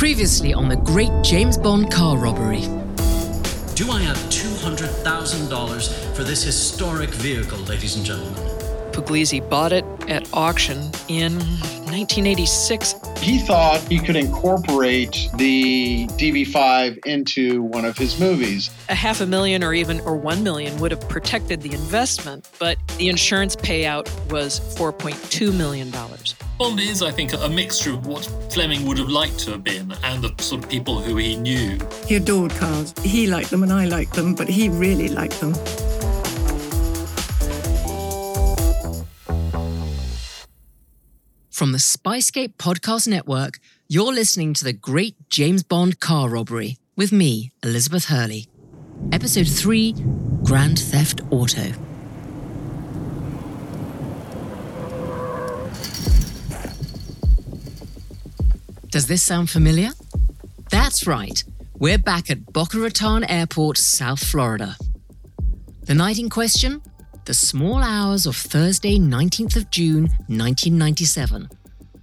Previously on the great James Bond car robbery. Do I have $200,000 for this historic vehicle, ladies and gentlemen? Pugliese bought it at auction in 1986. He thought he could incorporate the DB5 into one of his movies. A half a million or even or 1 million would have protected the investment, but the insurance payout was 4.2 million dollars. Bond is, I think, a mixture of what Fleming would have liked to have been and the sort of people who he knew. He adored cars. He liked them and I liked them, but he really liked them. From the Spyscape Podcast Network, you're listening to the Great James Bond Car Robbery with me, Elizabeth Hurley. Episode 3 Grand Theft Auto. Does this sound familiar? That's right. We're back at Boca Raton Airport, South Florida. The night in question? The small hours of Thursday, 19th of June, 1997.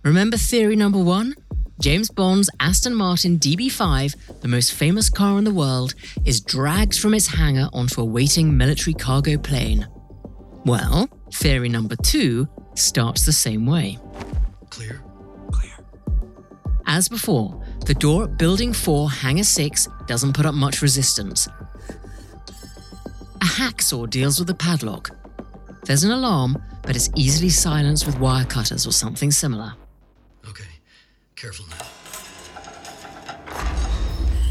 Remember theory number one? James Bond's Aston Martin DB5, the most famous car in the world, is dragged from its hangar onto a waiting military cargo plane. Well, theory number two starts the same way. Clear? As before, the door at Building 4, Hangar 6 doesn't put up much resistance. A hacksaw deals with the padlock. There's an alarm, but it's easily silenced with wire cutters or something similar. Okay, careful now.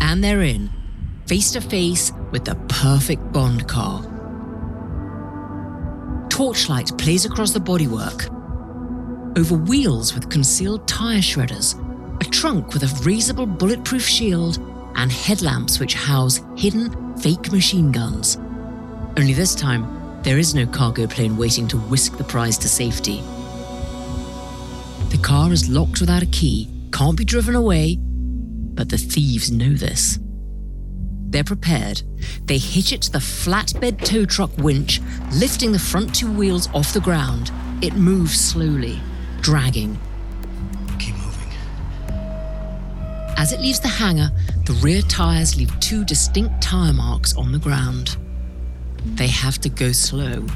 And they're in, face to face with the perfect Bond car. Torchlight plays across the bodywork. Over wheels with concealed tyre shredders, a trunk with a raisable bulletproof shield, and headlamps which house hidden fake machine guns. Only this time, there is no cargo plane waiting to whisk the prize to safety. The car is locked without a key, can't be driven away, but the thieves know this. They're prepared. They hitch it to the flatbed tow truck winch, lifting the front two wheels off the ground. It moves slowly, dragging. As it leaves the hangar, the rear tires leave two distinct tire marks on the ground. They have to go slow.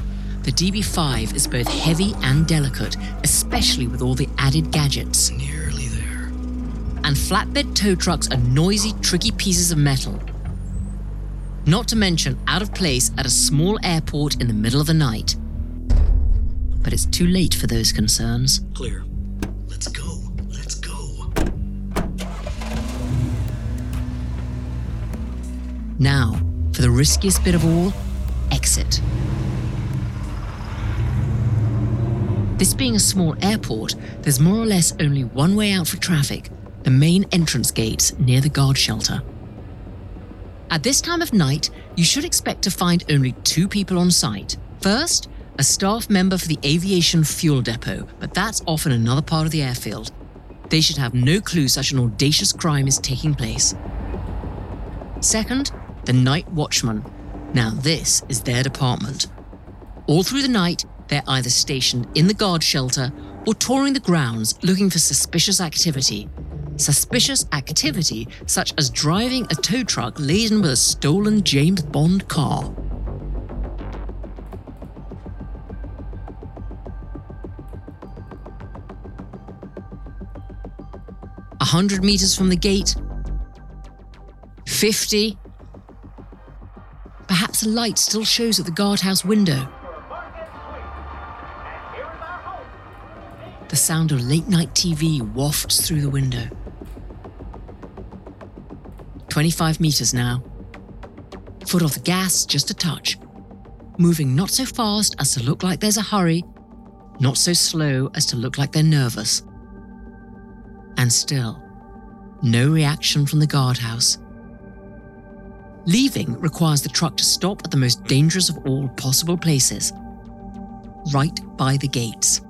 The DB5 is both heavy and delicate, especially with all the added gadgets. Nearly there. And flatbed tow trucks are noisy, tricky pieces of metal. Not to mention out of place at a small airport in the middle of the night. But it's too late for those concerns. Clear. Let's go. Now, for the riskiest bit of all exit. This being a small airport, there's more or less only one way out for traffic the main entrance gates near the guard shelter. At this time of night, you should expect to find only two people on site. First, a staff member for the aviation fuel depot, but that's often another part of the airfield. They should have no clue such an audacious crime is taking place. Second, the night watchman. Now, this is their department. All through the night, they're either stationed in the guard shelter or touring the grounds looking for suspicious activity. Suspicious activity such as driving a tow truck laden with a stolen James Bond car. A hundred meters from the gate, 50. A light still shows at the guardhouse window. The sound of late night TV wafts through the window. 25 meters now. Foot off the gas, just a touch. Moving not so fast as to look like there's a hurry, not so slow as to look like they're nervous. And still, no reaction from the guardhouse. Leaving requires the truck to stop at the most dangerous of all possible places right by the gates.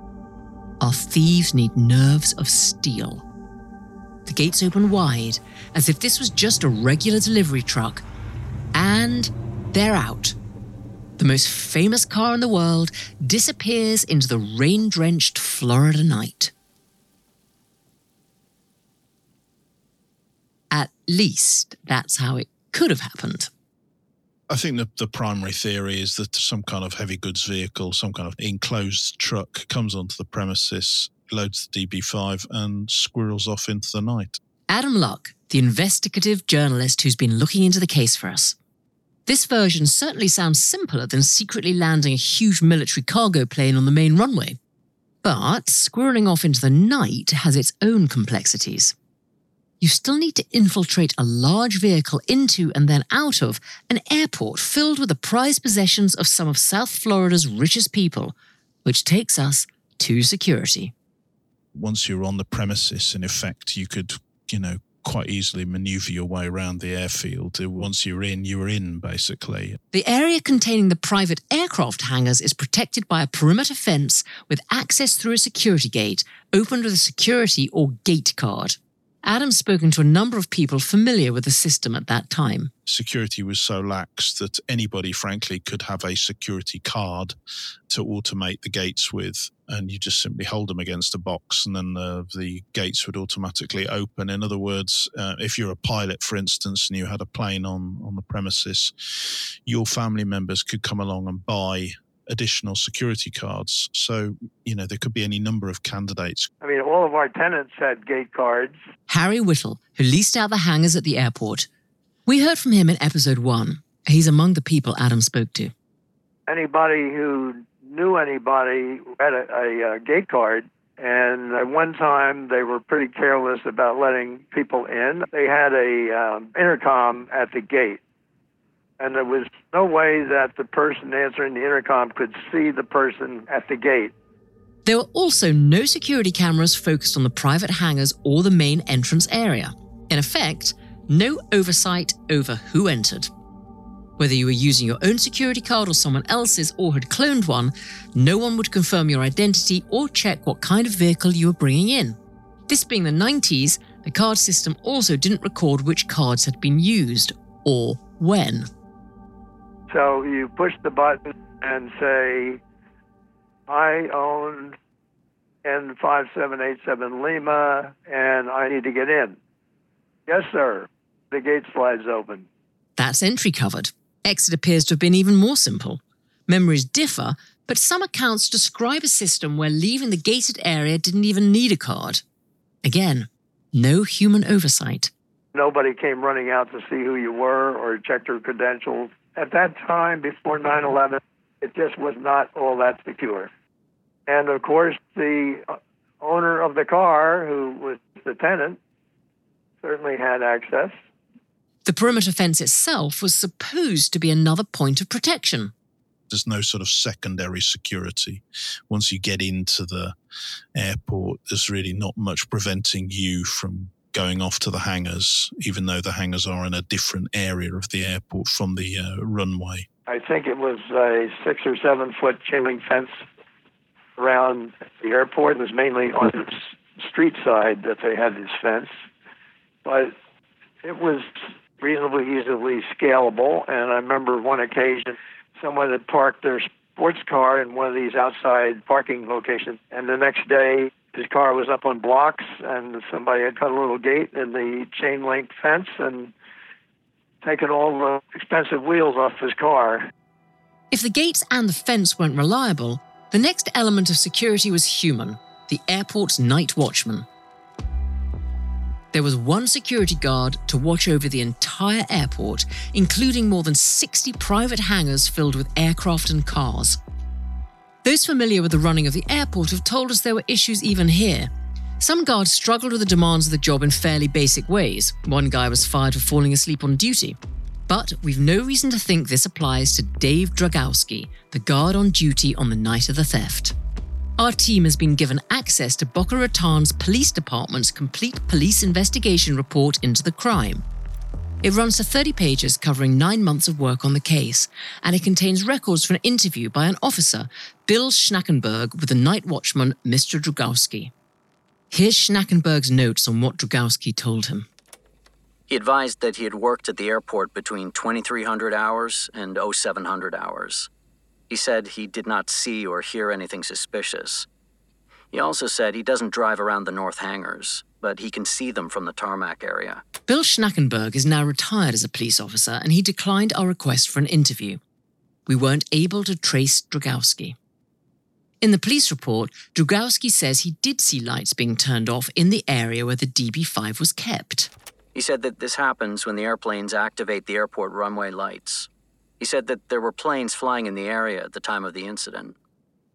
Our thieves need nerves of steel. The gates open wide, as if this was just a regular delivery truck, and they're out. The most famous car in the world disappears into the rain drenched Florida night. At least that's how it could have happened. I think the, the primary theory is that some kind of heavy goods vehicle, some kind of enclosed truck comes onto the premises, loads the DB5, and squirrels off into the night. Adam Locke, the investigative journalist who's been looking into the case for us. This version certainly sounds simpler than secretly landing a huge military cargo plane on the main runway. But squirreling off into the night has its own complexities. You still need to infiltrate a large vehicle into and then out of an airport filled with the prized possessions of some of South Florida's richest people, which takes us to security. Once you're on the premises, in effect, you could, you know, quite easily maneuver your way around the airfield. Once you're in, you're in, basically. The area containing the private aircraft hangars is protected by a perimeter fence with access through a security gate, opened with a security or gate card. Adam's spoken to a number of people familiar with the system at that time. Security was so lax that anybody, frankly, could have a security card to automate the gates with, and you just simply hold them against a box, and then the, the gates would automatically open. In other words, uh, if you're a pilot, for instance, and you had a plane on, on the premises, your family members could come along and buy additional security cards. So, you know, there could be any number of candidates. I mean, all of our tenants had gate cards. Harry Whittle, who leased out the hangars at the airport. We heard from him in episode one. He's among the people Adam spoke to. Anybody who knew anybody had a, a, a gate card. And at one time, they were pretty careless about letting people in. They had a um, intercom at the gate and there was no way that the person answering the intercom could see the person at the gate. There were also no security cameras focused on the private hangars or the main entrance area. In effect, no oversight over who entered. Whether you were using your own security card or someone else's or had cloned one, no one would confirm your identity or check what kind of vehicle you were bringing in. This being the 90s, the card system also didn't record which cards had been used or when. So you push the button and say, I own N5787 Lima and I need to get in. Yes, sir. The gate slides open. That's entry covered. Exit appears to have been even more simple. Memories differ, but some accounts describe a system where leaving the gated area didn't even need a card. Again, no human oversight. Nobody came running out to see who you were or checked your credentials at that time before 9 11, it just was not all that secure. And of course, the uh, owner of the car, who was the tenant, certainly had access. The perimeter fence itself was supposed to be another point of protection. There's no sort of secondary security. Once you get into the airport, there's really not much preventing you from going off to the hangars, even though the hangars are in a different area of the airport from the uh, runway. I think it was a six or seven foot chain link fence around the airport. It was mainly on the street side that they had this fence, but it was reasonably easily scalable. And I remember one occasion someone had parked their sports car in one of these outside parking locations, and the next day his car was up on blocks and somebody had cut a little gate in the chain link fence and taken all the expensive wheels off his car. If the gates and the fence weren't reliable, the next element of security was human the airport's night watchman. There was one security guard to watch over the entire airport, including more than 60 private hangars filled with aircraft and cars. Those familiar with the running of the airport have told us there were issues even here. Some guards struggled with the demands of the job in fairly basic ways. One guy was fired for falling asleep on duty. But we've no reason to think this applies to Dave Dragowski, the guard on duty on the night of the theft. Our team has been given access to Boca Raton's police department's complete police investigation report into the crime. It runs to 30 pages covering nine months of work on the case, and it contains records from an interview by an officer, Bill Schnackenberg, with the night watchman, Mr. Dragowski. Here's Schnackenberg's notes on what Dragowski told him. He advised that he had worked at the airport between 2300 hours and 0700 hours. He said he did not see or hear anything suspicious. He also said he doesn't drive around the north hangars. But he can see them from the tarmac area. Bill Schnackenberg is now retired as a police officer and he declined our request for an interview. We weren't able to trace Dragowski. In the police report, Dragowski says he did see lights being turned off in the area where the DB 5 was kept. He said that this happens when the airplanes activate the airport runway lights. He said that there were planes flying in the area at the time of the incident.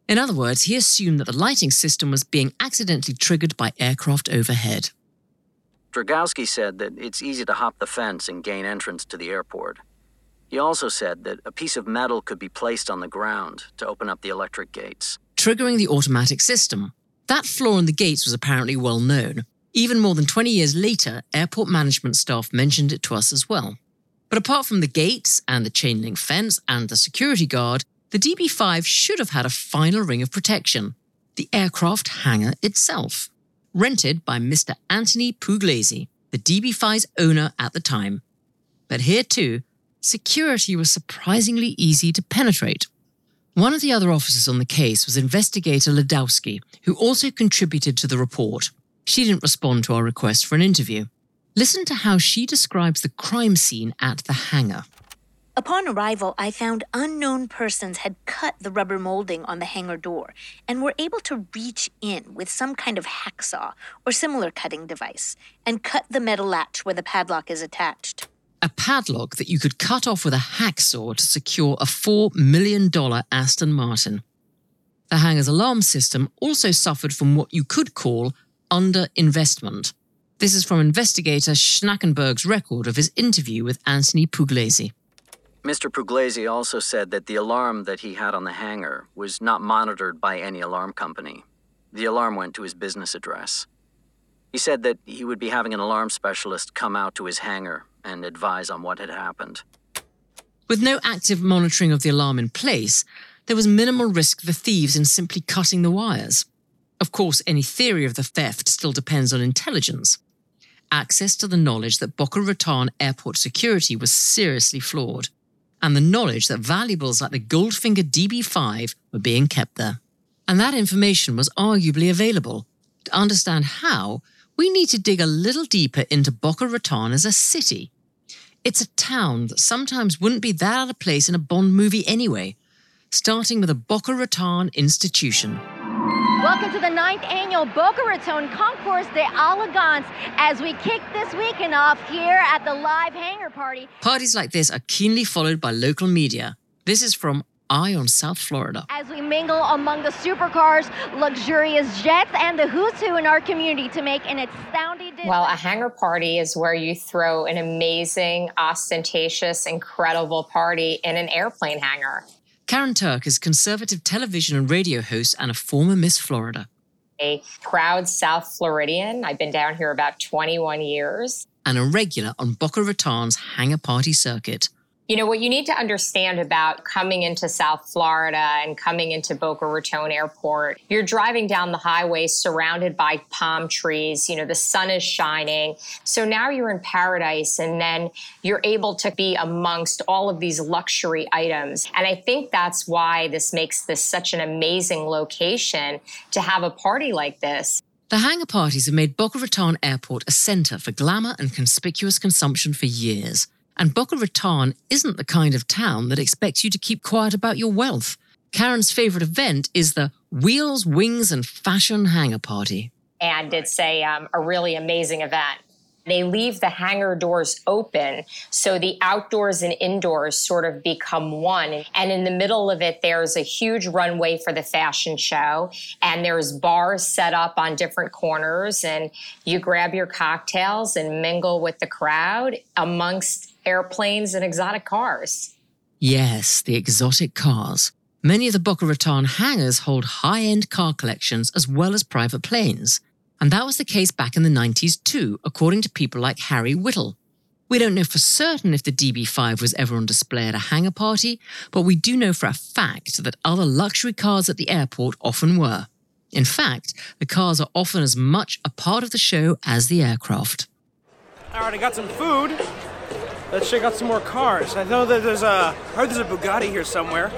In other words, he assumed that the lighting system was being accidentally triggered by aircraft overhead. Dragowski said that it's easy to hop the fence and gain entrance to the airport. He also said that a piece of metal could be placed on the ground to open up the electric gates. Triggering the automatic system. That flaw in the gates was apparently well known. Even more than 20 years later, airport management staff mentioned it to us as well. But apart from the gates and the chain link fence and the security guard, the DB 5 should have had a final ring of protection the aircraft hangar itself, rented by Mr. Anthony Pugliese, the DB 5's owner at the time. But here too, security was surprisingly easy to penetrate. One of the other officers on the case was investigator Ladowski, who also contributed to the report. She didn't respond to our request for an interview. Listen to how she describes the crime scene at the hangar. Upon arrival, I found unknown persons had cut the rubber molding on the hangar door and were able to reach in with some kind of hacksaw or similar cutting device and cut the metal latch where the padlock is attached. A padlock that you could cut off with a hacksaw to secure a $4 million Aston Martin. The hangar's alarm system also suffered from what you could call underinvestment. This is from investigator Schnackenberg's record of his interview with Anthony Pugliese. Mr. Pugliese also said that the alarm that he had on the hangar was not monitored by any alarm company. The alarm went to his business address. He said that he would be having an alarm specialist come out to his hangar and advise on what had happened. With no active monitoring of the alarm in place, there was minimal risk of the thieves in simply cutting the wires. Of course, any theory of the theft still depends on intelligence. Access to the knowledge that Boca Raton airport security was seriously flawed, and the knowledge that valuables like the Goldfinger DB5 were being kept there. And that information was arguably available. To understand how, we need to dig a little deeper into Boca Raton as a city. It's a town that sometimes wouldn't be that out of place in a Bond movie anyway, starting with a Boca Raton institution. Welcome to the ninth annual Boca Raton Concours de Elegance as we kick this weekend off here at the live hangar party. Parties like this are keenly followed by local media. This is from Eye on South Florida. As we mingle among the supercars, luxurious jets, and the who's who in our community to make an astounding dinner. Well, a hangar party is where you throw an amazing, ostentatious, incredible party in an airplane hangar. Karen Turk is conservative television and radio host and a former Miss Florida. A proud South Floridian. I've been down here about 21 years. And a regular on Boca Raton's hangar party circuit. You know, what you need to understand about coming into South Florida and coming into Boca Raton Airport, you're driving down the highway surrounded by palm trees. You know, the sun is shining. So now you're in paradise and then you're able to be amongst all of these luxury items. And I think that's why this makes this such an amazing location to have a party like this. The hangar parties have made Boca Raton Airport a center for glamour and conspicuous consumption for years. And Boca Raton isn't the kind of town that expects you to keep quiet about your wealth. Karen's favorite event is the Wheels, Wings, and Fashion Hangar Party. And it's a, um, a really amazing event. They leave the hangar doors open so the outdoors and indoors sort of become one. And in the middle of it, there's a huge runway for the fashion show, and there's bars set up on different corners. And you grab your cocktails and mingle with the crowd amongst airplanes and exotic cars. Yes, the exotic cars. Many of the Boca Raton hangars hold high end car collections as well as private planes. And that was the case back in the 90s too, according to people like Harry Whittle. We don't know for certain if the DB5 was ever on display at a hangar party, but we do know for a fact that other luxury cars at the airport often were. In fact, the cars are often as much a part of the show as the aircraft. All right, I got some food. Let's check out some more cars. I know that there's a, I heard there's a Bugatti here somewhere.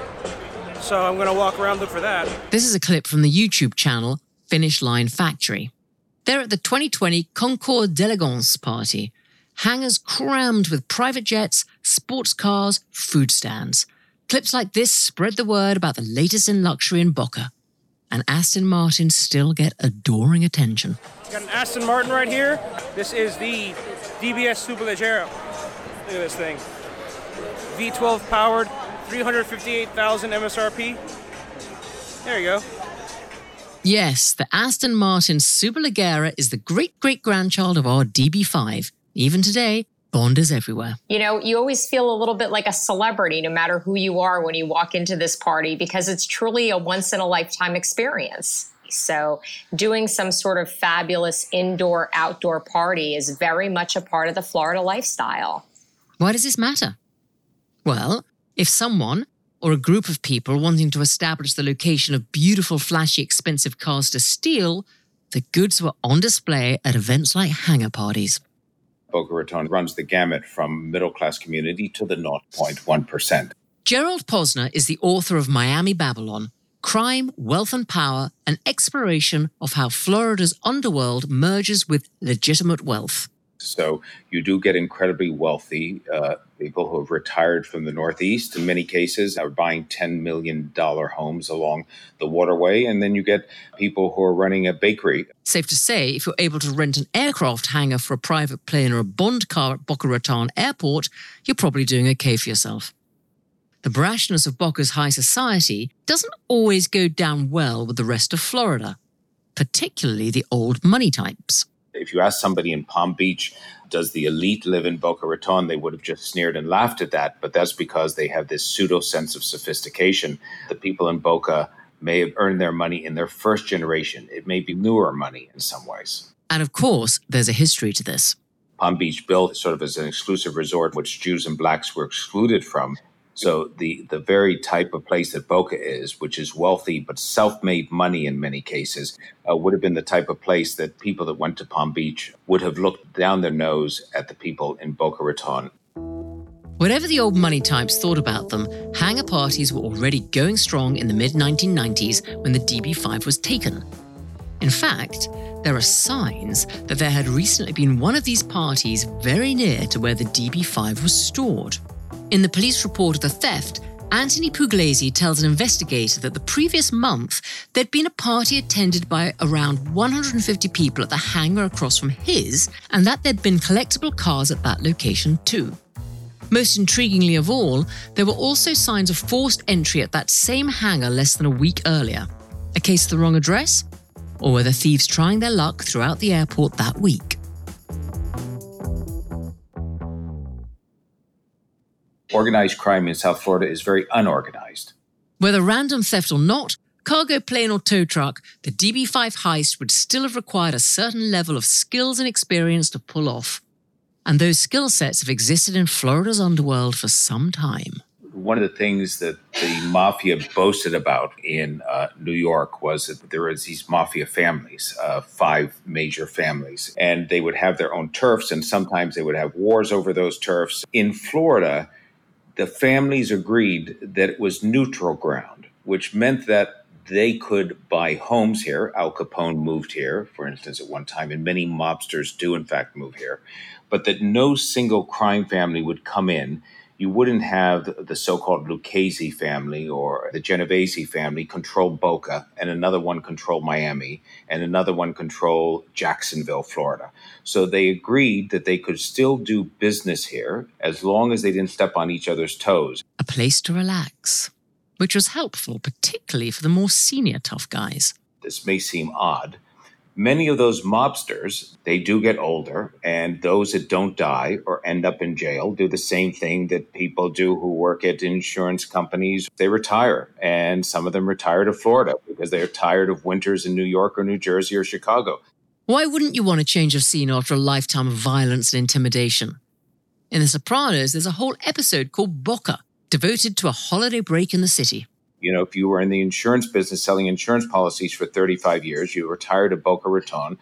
So I'm gonna walk around look for that. This is a clip from the YouTube channel Finish Line Factory. They're at the 2020 Concours d'Elegance party. Hangars crammed with private jets, sports cars, food stands. Clips like this spread the word about the latest in luxury in Boca. And Aston Martin still get adoring attention. Got an Aston Martin right here. This is the DBS Superleggera. Look at this thing. V12 powered, 358,000 MSRP. There you go. Yes, the Aston Martin Superleggera is the great great grandchild of our DB5. Even today, Bond is everywhere. You know, you always feel a little bit like a celebrity, no matter who you are when you walk into this party, because it's truly a once in a lifetime experience. So, doing some sort of fabulous indoor outdoor party is very much a part of the Florida lifestyle. Why does this matter? Well, if someone or a group of people wanting to establish the location of beautiful, flashy, expensive cars to steal, the goods were on display at events like hangar parties. Boca Raton runs the gamut from middle class community to the 0.1%. Gerald Posner is the author of Miami Babylon Crime, Wealth and Power, an exploration of how Florida's underworld merges with legitimate wealth. So you do get incredibly wealthy uh, people who have retired from the Northeast. In many cases, are buying $10 million homes along the waterway. And then you get people who are running a bakery. Safe to say, if you're able to rent an aircraft hangar for a private plane or a bond car at Boca Raton Airport, you're probably doing okay for yourself. The brashness of Boca's high society doesn't always go down well with the rest of Florida, particularly the old money types. If you ask somebody in Palm Beach, does the elite live in Boca Raton? They would have just sneered and laughed at that, but that's because they have this pseudo sense of sophistication. The people in Boca may have earned their money in their first generation. It may be newer money in some ways. And of course, there's a history to this. Palm Beach built sort of as an exclusive resort, which Jews and blacks were excluded from. So the the very type of place that Boca is, which is wealthy but self-made money in many cases, uh, would have been the type of place that people that went to Palm Beach would have looked down their nose at the people in Boca Raton. Whatever the old money types thought about them, hangar parties were already going strong in the mid 1990s when the DB5 was taken. In fact, there are signs that there had recently been one of these parties very near to where the DB5 was stored. In the police report of the theft, Anthony Pugliese tells an investigator that the previous month there'd been a party attended by around 150 people at the hangar across from his, and that there'd been collectible cars at that location too. Most intriguingly of all, there were also signs of forced entry at that same hangar less than a week earlier. A case of the wrong address? Or were the thieves trying their luck throughout the airport that week? Organized crime in South Florida is very unorganized. Whether random theft or not, cargo plane or tow truck, the DB5 heist would still have required a certain level of skills and experience to pull off. And those skill sets have existed in Florida's underworld for some time. One of the things that the mafia boasted about in uh, New York was that there was these mafia families, uh, five major families, and they would have their own turfs, and sometimes they would have wars over those turfs. In Florida, the families agreed that it was neutral ground, which meant that they could buy homes here. Al Capone moved here, for instance, at one time, and many mobsters do, in fact, move here, but that no single crime family would come in you wouldn't have the so-called Lucchese family or the Genovese family control Boca, and another one control Miami, and another one control Jacksonville, Florida. So they agreed that they could still do business here as long as they didn't step on each other's toes. A place to relax, which was helpful, particularly for the more senior tough guys. This may seem odd, many of those mobsters they do get older and those that don't die or end up in jail do the same thing that people do who work at insurance companies. They retire and some of them retire to florida because they're tired of winters in new york or new jersey or chicago. Why wouldn't you want a change of scene after a lifetime of violence and intimidation? In the sopranos there's a whole episode called boca devoted to a holiday break in the city you know, if you were in the insurance business selling insurance policies for 35 years, you retired at Boca Raton.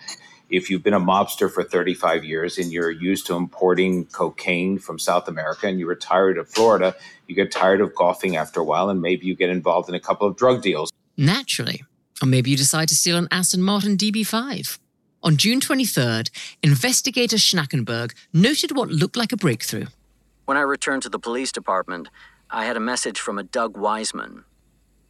If you've been a mobster for 35 years and you're used to importing cocaine from South America and you retire to Florida, you get tired of golfing after a while and maybe you get involved in a couple of drug deals. Naturally. Or maybe you decide to steal an Aston Martin DB5. On June 23rd, investigator Schnackenberg noted what looked like a breakthrough. When I returned to the police department, I had a message from a Doug Wiseman.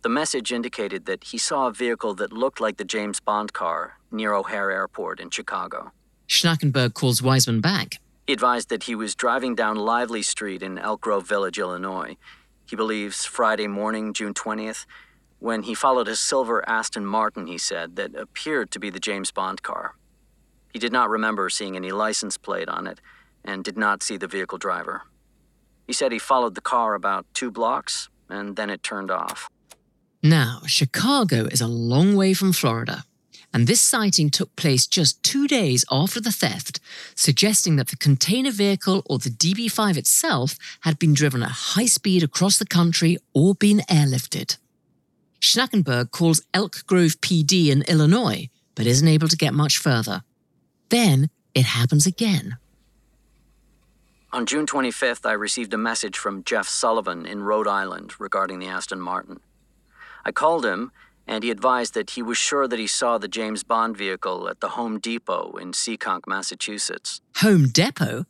The message indicated that he saw a vehicle that looked like the James Bond car near O'Hare Airport in Chicago. Schnackenberg calls Wiseman back. He advised that he was driving down Lively Street in Elk Grove Village, Illinois. He believes Friday morning, June 20th, when he followed a silver Aston Martin, he said, that appeared to be the James Bond car. He did not remember seeing any license plate on it and did not see the vehicle driver. He said he followed the car about two blocks and then it turned off. Now, Chicago is a long way from Florida, and this sighting took place just two days after the theft, suggesting that the container vehicle or the DB 5 itself had been driven at high speed across the country or been airlifted. Schnackenberg calls Elk Grove PD in Illinois, but isn't able to get much further. Then it happens again. On June 25th, I received a message from Jeff Sullivan in Rhode Island regarding the Aston Martin. I called him, and he advised that he was sure that he saw the James Bond vehicle at the Home Depot in Seekonk, Massachusetts. Home Depot?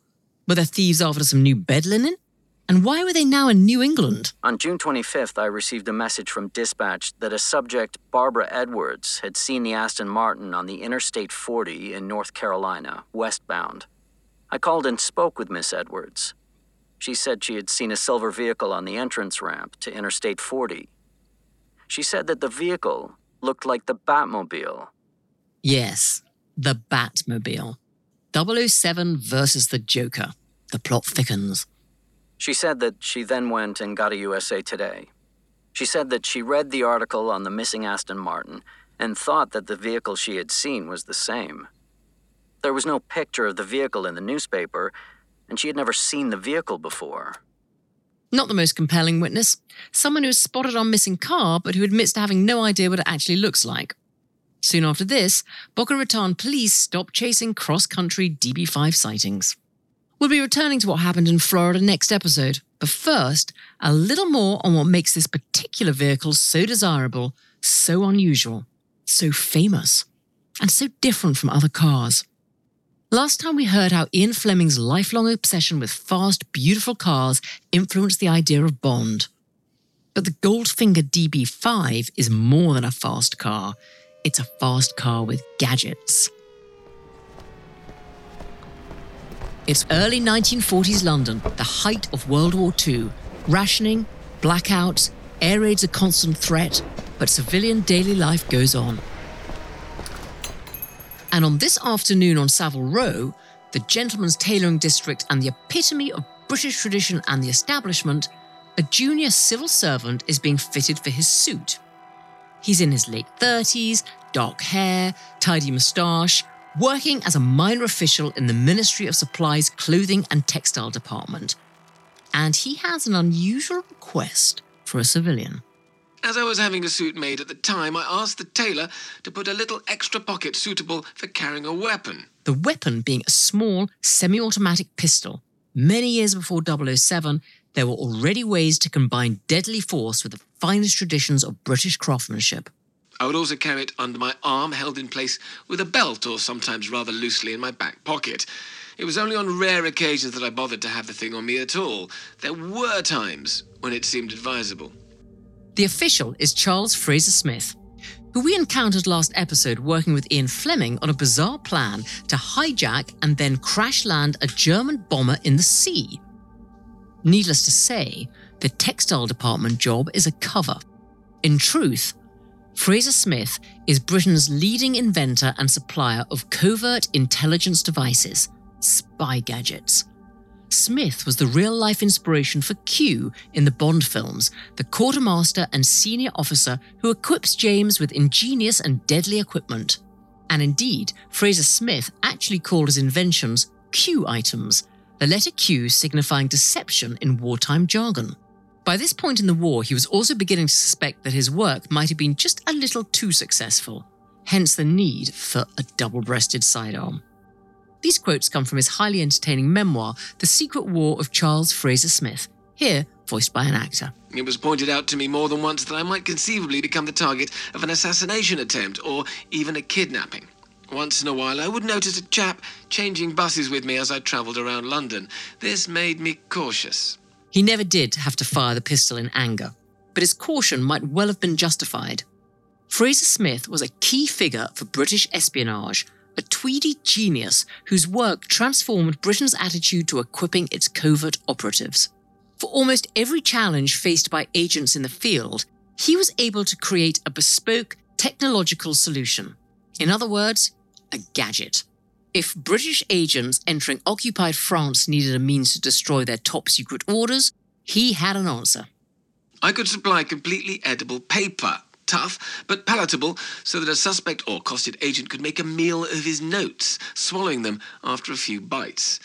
Were the thieves after some new bed linen? And why were they now in New England? On June 25th, I received a message from dispatch that a subject, Barbara Edwards, had seen the Aston Martin on the Interstate 40 in North Carolina, westbound. I called and spoke with Miss Edwards. She said she had seen a silver vehicle on the entrance ramp to Interstate 40. She said that the vehicle looked like the Batmobile. Yes, the Batmobile. 007 versus the Joker. The plot thickens. She said that she then went and got a USA Today. She said that she read the article on the missing Aston Martin and thought that the vehicle she had seen was the same. There was no picture of the vehicle in the newspaper, and she had never seen the vehicle before. Not the most compelling witness. Someone who was spotted on missing car, but who admits to having no idea what it actually looks like. Soon after this, Boca Raton police stopped chasing cross country DB5 sightings. We'll be returning to what happened in Florida next episode, but first, a little more on what makes this particular vehicle so desirable, so unusual, so famous, and so different from other cars. Last time we heard how Ian Fleming's lifelong obsession with fast, beautiful cars influenced the idea of Bond. But the Goldfinger DB5 is more than a fast car, it's a fast car with gadgets. It's early 1940s London, the height of World War II. Rationing, blackouts, air raids a constant threat, but civilian daily life goes on. And on this afternoon on Savile Row, the gentleman's tailoring district and the epitome of British tradition and the establishment, a junior civil servant is being fitted for his suit. He's in his late 30s, dark hair, tidy moustache, working as a minor official in the Ministry of Supplies Clothing and Textile Department. And he has an unusual request for a civilian. As I was having a suit made at the time, I asked the tailor to put a little extra pocket suitable for carrying a weapon. The weapon being a small semi automatic pistol. Many years before 007, there were already ways to combine deadly force with the finest traditions of British craftsmanship. I would also carry it under my arm, held in place with a belt, or sometimes rather loosely in my back pocket. It was only on rare occasions that I bothered to have the thing on me at all. There were times when it seemed advisable. The official is Charles Fraser Smith, who we encountered last episode working with Ian Fleming on a bizarre plan to hijack and then crash land a German bomber in the sea. Needless to say, the textile department job is a cover. In truth, Fraser Smith is Britain's leading inventor and supplier of covert intelligence devices, spy gadgets. Smith was the real life inspiration for Q in the Bond films, the quartermaster and senior officer who equips James with ingenious and deadly equipment. And indeed, Fraser Smith actually called his inventions Q items, the letter Q signifying deception in wartime jargon. By this point in the war, he was also beginning to suspect that his work might have been just a little too successful, hence the need for a double breasted sidearm. These quotes come from his highly entertaining memoir, The Secret War of Charles Fraser Smith, here voiced by an actor. It was pointed out to me more than once that I might conceivably become the target of an assassination attempt or even a kidnapping. Once in a while, I would notice a chap changing buses with me as I travelled around London. This made me cautious. He never did have to fire the pistol in anger, but his caution might well have been justified. Fraser Smith was a key figure for British espionage, a Tweedy genius whose work transformed Britain's attitude to equipping its covert operatives. For almost every challenge faced by agents in the field, he was able to create a bespoke technological solution. In other words, a gadget. If British agents entering occupied France needed a means to destroy their top secret orders, he had an answer. I could supply completely edible paper, tough but palatable, so that a suspect or costed agent could make a meal of his notes, swallowing them after a few bites.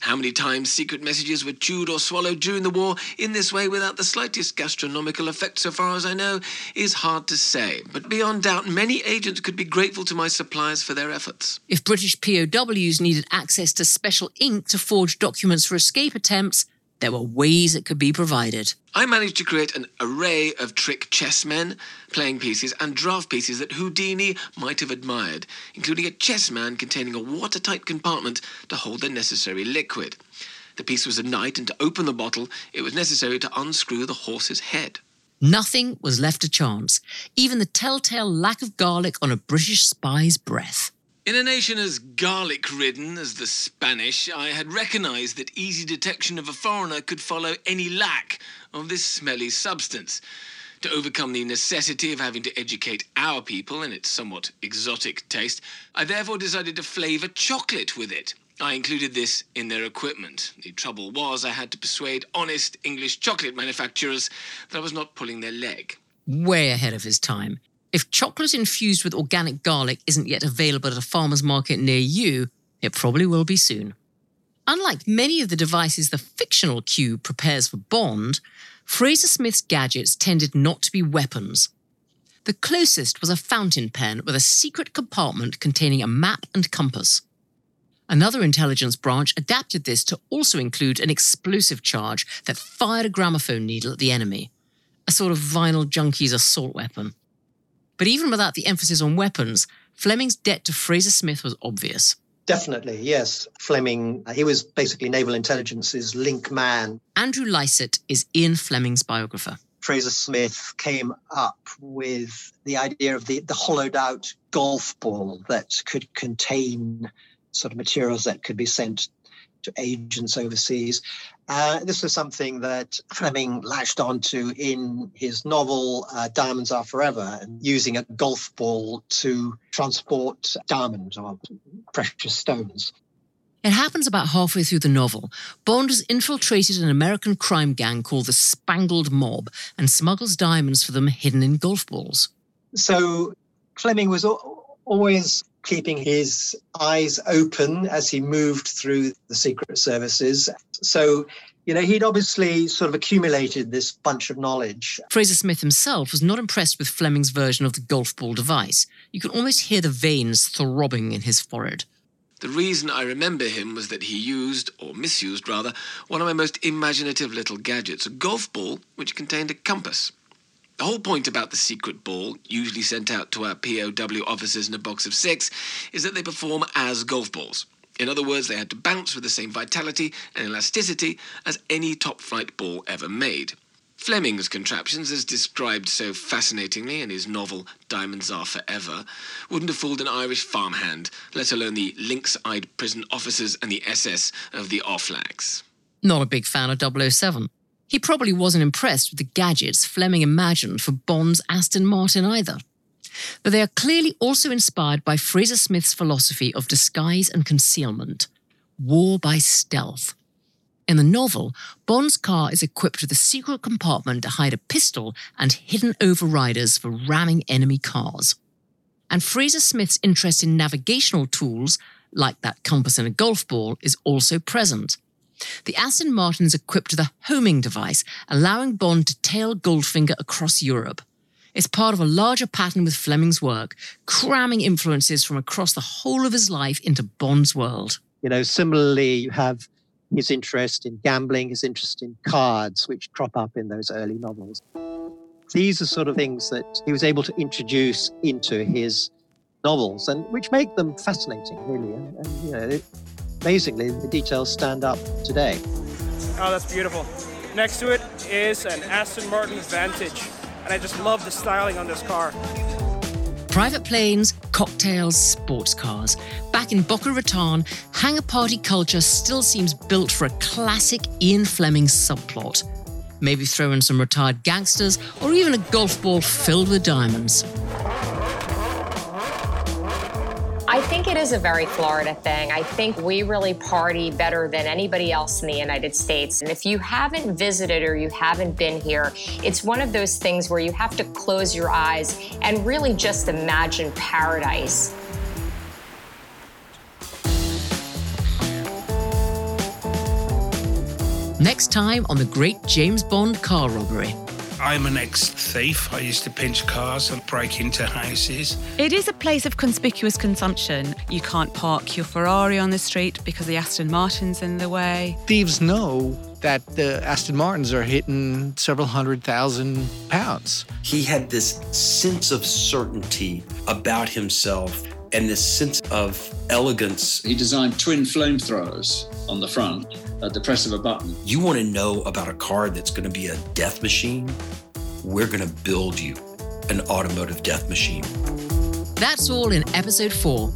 How many times secret messages were chewed or swallowed during the war in this way without the slightest gastronomical effect, so far as I know, is hard to say. But beyond doubt, many agents could be grateful to my suppliers for their efforts. If British POWs needed access to special ink to forge documents for escape attempts, there were ways it could be provided. I managed to create an array of trick chessmen, playing pieces, and draft pieces that Houdini might have admired, including a chessman containing a watertight compartment to hold the necessary liquid. The piece was a knight, and to open the bottle, it was necessary to unscrew the horse's head. Nothing was left to chance, even the telltale lack of garlic on a British spy's breath. In a nation as garlic ridden as the Spanish, I had recognized that easy detection of a foreigner could follow any lack of this smelly substance. To overcome the necessity of having to educate our people in its somewhat exotic taste, I therefore decided to flavour chocolate with it. I included this in their equipment. The trouble was, I had to persuade honest English chocolate manufacturers that I was not pulling their leg. Way ahead of his time. If chocolate infused with organic garlic isn't yet available at a farmer's market near you, it probably will be soon. Unlike many of the devices the fictional Q prepares for Bond, Fraser Smith's gadgets tended not to be weapons. The closest was a fountain pen with a secret compartment containing a map and compass. Another intelligence branch adapted this to also include an explosive charge that fired a gramophone needle at the enemy, a sort of vinyl junkie's assault weapon. But even without the emphasis on weapons, Fleming's debt to Fraser Smith was obvious. Definitely, yes. Fleming, uh, he was basically naval intelligence's link man. Andrew Lycett is Ian Fleming's biographer. Fraser Smith came up with the idea of the, the hollowed out golf ball that could contain sort of materials that could be sent to agents overseas. Uh, this was something that Fleming latched onto in his novel uh, Diamonds Are Forever, using a golf ball to transport diamonds or precious stones. It happens about halfway through the novel. Bond has infiltrated an American crime gang called the Spangled Mob and smuggles diamonds for them hidden in golf balls. So Fleming was always keeping his eyes open as he moved through the secret services. So, you know, he'd obviously sort of accumulated this bunch of knowledge. Fraser Smith himself was not impressed with Fleming's version of the golf ball device. You can almost hear the veins throbbing in his forehead. The reason I remember him was that he used, or misused rather, one of my most imaginative little gadgets, a golf ball which contained a compass. The whole point about the secret ball, usually sent out to our POW officers in a box of six, is that they perform as golf balls. In other words, they had to bounce with the same vitality and elasticity as any top flight ball ever made. Fleming's contraptions, as described so fascinatingly in his novel Diamonds Are Forever, wouldn't have fooled an Irish farmhand, let alone the lynx eyed prison officers and the SS of the Oflags. Not a big fan of 007. He probably wasn't impressed with the gadgets Fleming imagined for Bond's Aston Martin either. But they are clearly also inspired by Fraser Smith's philosophy of disguise and concealment war by stealth. In the novel, Bond's car is equipped with a secret compartment to hide a pistol and hidden overriders for ramming enemy cars. And Fraser Smith's interest in navigational tools, like that compass and a golf ball, is also present. The Aston Martin's equipped with a homing device, allowing Bond to tail Goldfinger across Europe. It's part of a larger pattern with Fleming's work, cramming influences from across the whole of his life into Bond's world. You know, similarly, you have his interest in gambling, his interest in cards, which crop up in those early novels. These are sort of things that he was able to introduce into his novels, and which make them fascinating, really. And, and you know, amazingly, the details stand up today. Oh, that's beautiful. Next to it is an Aston Martin Vantage, and I just love the styling on this car. Private planes, cocktails, sports cars. Back in Boca Raton, hangar party culture still seems built for a classic Ian Fleming subplot. Maybe throw in some retired gangsters or even a golf ball filled with diamonds. Is a very Florida thing. I think we really party better than anybody else in the United States. And if you haven't visited or you haven't been here, it's one of those things where you have to close your eyes and really just imagine paradise. Next time on the Great James Bond Car Robbery. I'm an ex thief. I used to pinch cars and break into houses. It is a place of conspicuous consumption. You can't park your Ferrari on the street because the Aston Martin's in the way. Thieves know that the Aston Martins are hitting several hundred thousand pounds. He had this sense of certainty about himself and this sense of elegance. He designed twin flamethrowers on the front at the press of a button. You want to know about a car that's going to be a death machine? We're going to build you an automotive death machine. That's all in episode four.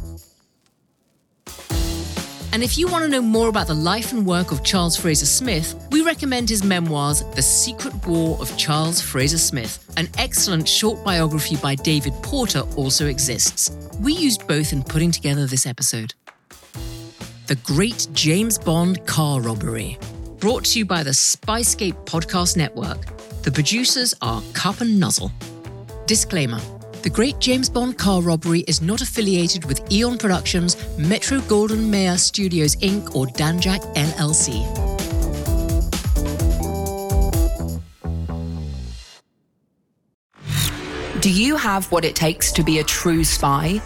And if you want to know more about the life and work of Charles Fraser Smith, we recommend his memoirs, The Secret War of Charles Fraser Smith. An excellent short biography by David Porter also exists. We used both in putting together this episode. The Great James Bond Car Robbery, brought to you by the Spyscape Podcast Network. The producers are Cup and Nuzzle. Disclaimer The Great James Bond Car Robbery is not affiliated with Eon Productions, Metro Goldwyn Mayer Studios Inc., or Danjaq LLC. Do you have what it takes to be a true spy?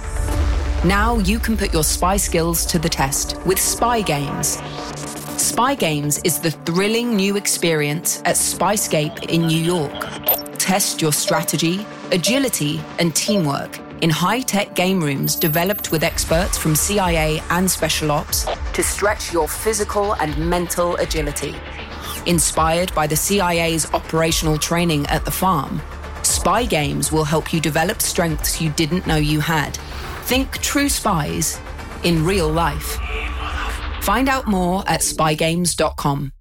Now you can put your spy skills to the test with Spy Games. Spy Games is the thrilling new experience at Spyscape in New York. Test your strategy, agility, and teamwork in high tech game rooms developed with experts from CIA and Special Ops to stretch your physical and mental agility. Inspired by the CIA's operational training at the farm, Spy Games will help you develop strengths you didn't know you had. Think true spies in real life. Find out more at spygames.com.